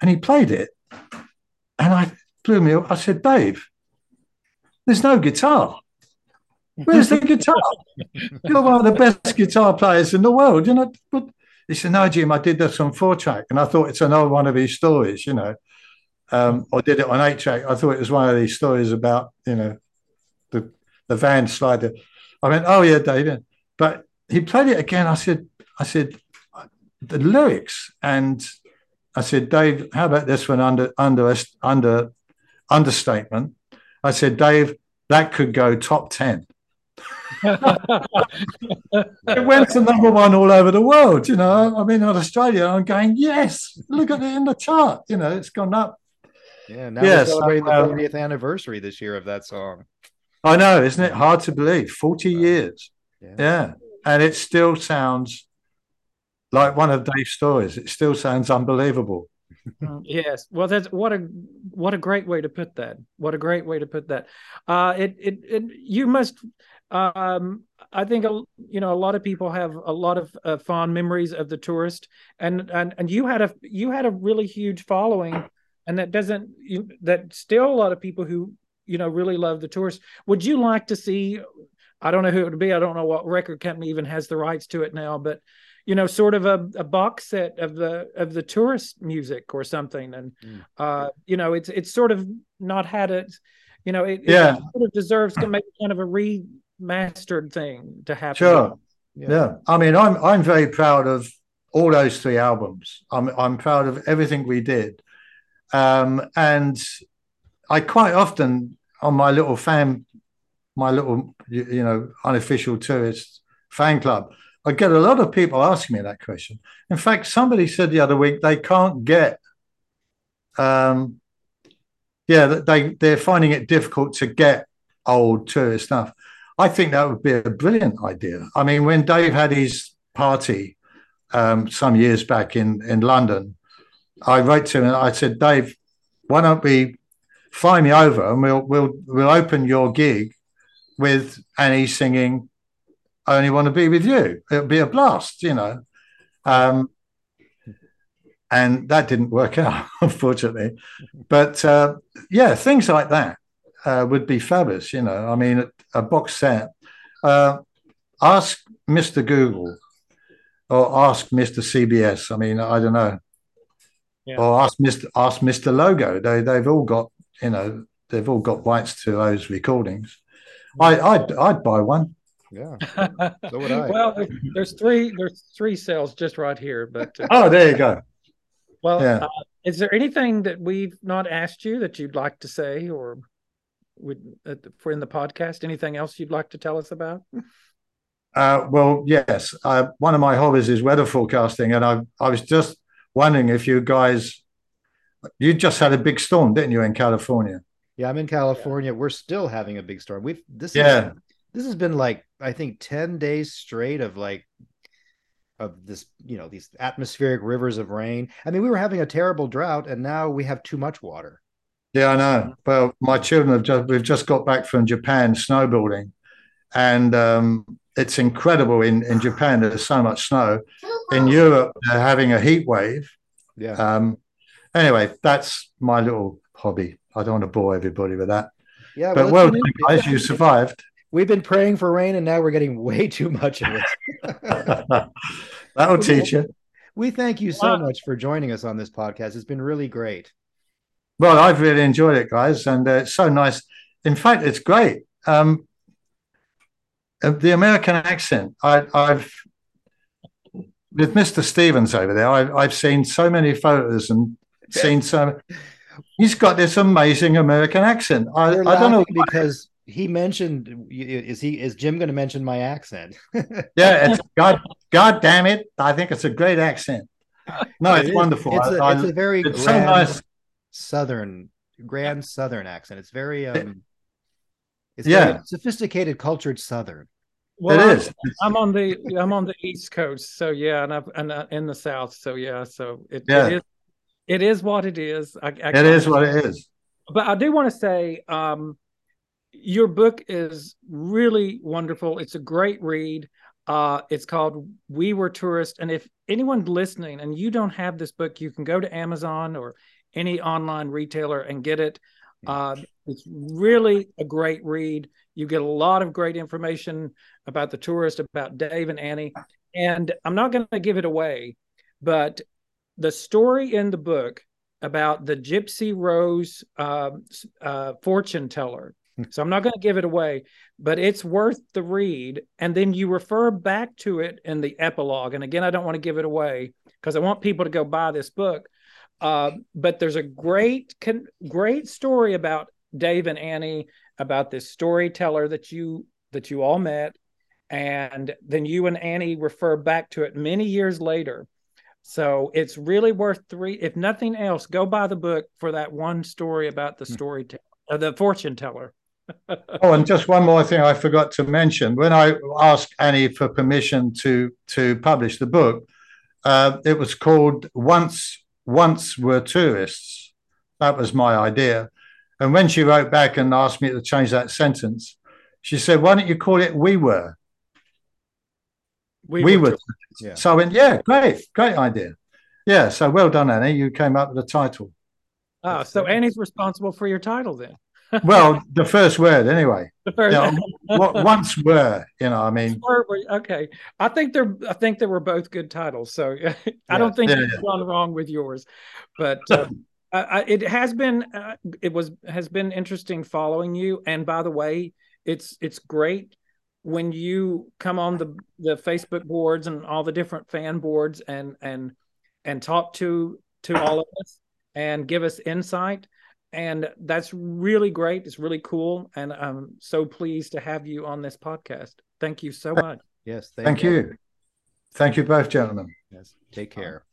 and he played it. And I blew me up. I said, Dave, there's no guitar. Where's the guitar? You're one of the best guitar players in the world. You know, but he said, No, Jim, I did this on four track. And I thought it's another one of his stories, you know. Um, or did it on eight track. I thought it was one of these stories about, you know, the the van slider. I went, Oh yeah, David. But he played it again. I said, I said, the lyrics and I said, Dave, how about this one under under under understatement? I said, Dave, that could go top ten. it went to number one all over the world. You know, I mean, in Australia, I'm going, yes, look at it in the chart. You know, it's gone up. Yeah, now yes, we're celebrating the 40th um, anniversary this year of that song. I know, isn't it hard to believe? 40 years. Yeah. yeah. And it still sounds like one of Dave's stories. It still sounds unbelievable. Mm, yes, well, that's what a what a great way to put that. What a great way to put that. Uh, it it, it you must. Um, I think you know a lot of people have a lot of uh, fond memories of the tourist, and and and you had a you had a really huge following, and that doesn't you, that still a lot of people who you know really love the tourist. Would you like to see? I don't know who it would be. I don't know what record company even has the rights to it now, but you know sort of a, a box set of the of the tourist music or something and mm. uh you know it's it's sort of not had it you know it, yeah. it sort of deserves to make kind of a remastered thing to happen sure yeah. yeah i mean i'm i'm very proud of all those three albums i'm i'm proud of everything we did um and i quite often on my little fan my little you know unofficial tourist fan club I get a lot of people asking me that question. In fact, somebody said the other week they can't get, um, yeah, they they're finding it difficult to get old tourist stuff. I think that would be a brilliant idea. I mean, when Dave had his party um, some years back in in London, I wrote to him and I said, Dave, why don't we fly me over and we'll we'll we'll open your gig with Annie singing I only want to be with you. It'll be a blast, you know. Um, and that didn't work out, unfortunately. But uh, yeah, things like that uh, would be fabulous, you know. I mean, a, a box set. Uh, ask Mr. Google or ask Mr. CBS. I mean, I don't know. Yeah. Or ask Mr. Ask Mr. Logo. They they've all got you know they've all got rights to those recordings. I I'd, I'd buy one. Yeah. So would I. well, there's three. There's three cells just right here. But uh, oh, there you go. Well, yeah. uh, is there anything that we've not asked you that you'd like to say, or would uh, for in the podcast? Anything else you'd like to tell us about? Uh, well, yes. Uh, one of my hobbies is weather forecasting, and I I was just wondering if you guys, you just had a big storm, didn't you, in California? Yeah, I'm in California. Yeah. We're still having a big storm. We've this yeah. Is, this has been like I think 10 days straight of like of this, you know, these atmospheric rivers of rain. I mean, we were having a terrible drought and now we have too much water. Yeah, I know. Well, my children have just we've just got back from Japan snowboarding. And um, it's incredible in, in Japan. There's so much snow. In Europe, they're having a heat wave. Yeah. Um, anyway, that's my little hobby. I don't want to bore everybody with that. Yeah, well, but well done, guys. You survived. We've been praying for rain, and now we're getting way too much of it. That'll teach you. We thank you so much for joining us on this podcast. It's been really great. Well, I've really enjoyed it, guys, and uh, it's so nice. In fact, it's great. Um, uh, the American accent. I, have with Mr. Stevens over there. I've, I've seen so many photos and seen so. He's got this amazing American accent. I, I don't know because he mentioned is he is Jim going to mention my accent? yeah, it's God. God damn it! I think it's a great accent. No, it's it wonderful. It's, a, it's a very it's so nice southern, grand southern accent. It's very um, it's yeah, sophisticated, cultured southern. Well, it is. I'm on the I'm on the East Coast, so yeah, and I've and uh, in the South, so yeah, so it, yeah. it is it is what it is. I, I it is what it is. But I do want to say, um, your book is really wonderful. It's a great read. Uh, it's called We Were Tourists, and if anyone listening and you don't have this book, you can go to Amazon or any online retailer and get it. Uh, it's really a great read. You get a lot of great information about the tourist, about Dave and Annie. And I'm not going to give it away, but the story in the book about the Gypsy Rose uh, uh, fortune teller. So I'm not going to give it away, but it's worth the read. And then you refer back to it in the epilogue. And again, I don't want to give it away because I want people to go buy this book. Uh, but there's a great, great story about Dave and Annie about this storyteller that you that you all met, and then you and Annie refer back to it many years later. So it's really worth three. If nothing else, go buy the book for that one story about the hmm. storyteller, uh, the fortune teller. Oh, and just one more thing I forgot to mention. When I asked Annie for permission to to publish the book, uh, it was called "Once Once Were Tourists." That was my idea. And when she wrote back and asked me to change that sentence, she said, "Why don't you call it We Were?" We, we were. Yeah. So I went, "Yeah, great, great idea." Yeah, so well done, Annie. You came up with the title. Ah, so Annie's responsible for your title then. Well, the first word, anyway. The first you know, once were, you know, I mean. Okay, I think they're. I think they were both good titles. So I yeah, don't think yeah, you've yeah. gone wrong with yours, but. Uh, it has been uh, it was has been interesting following you and by the way it's it's great when you come on the the facebook boards and all the different fan boards and and and talk to to all of us and give us insight and that's really great. It's really cool and i'm so pleased to have you on this podcast. Thank you so much. Yes thank, thank you. you. Thank you both gentlemen. Yes take care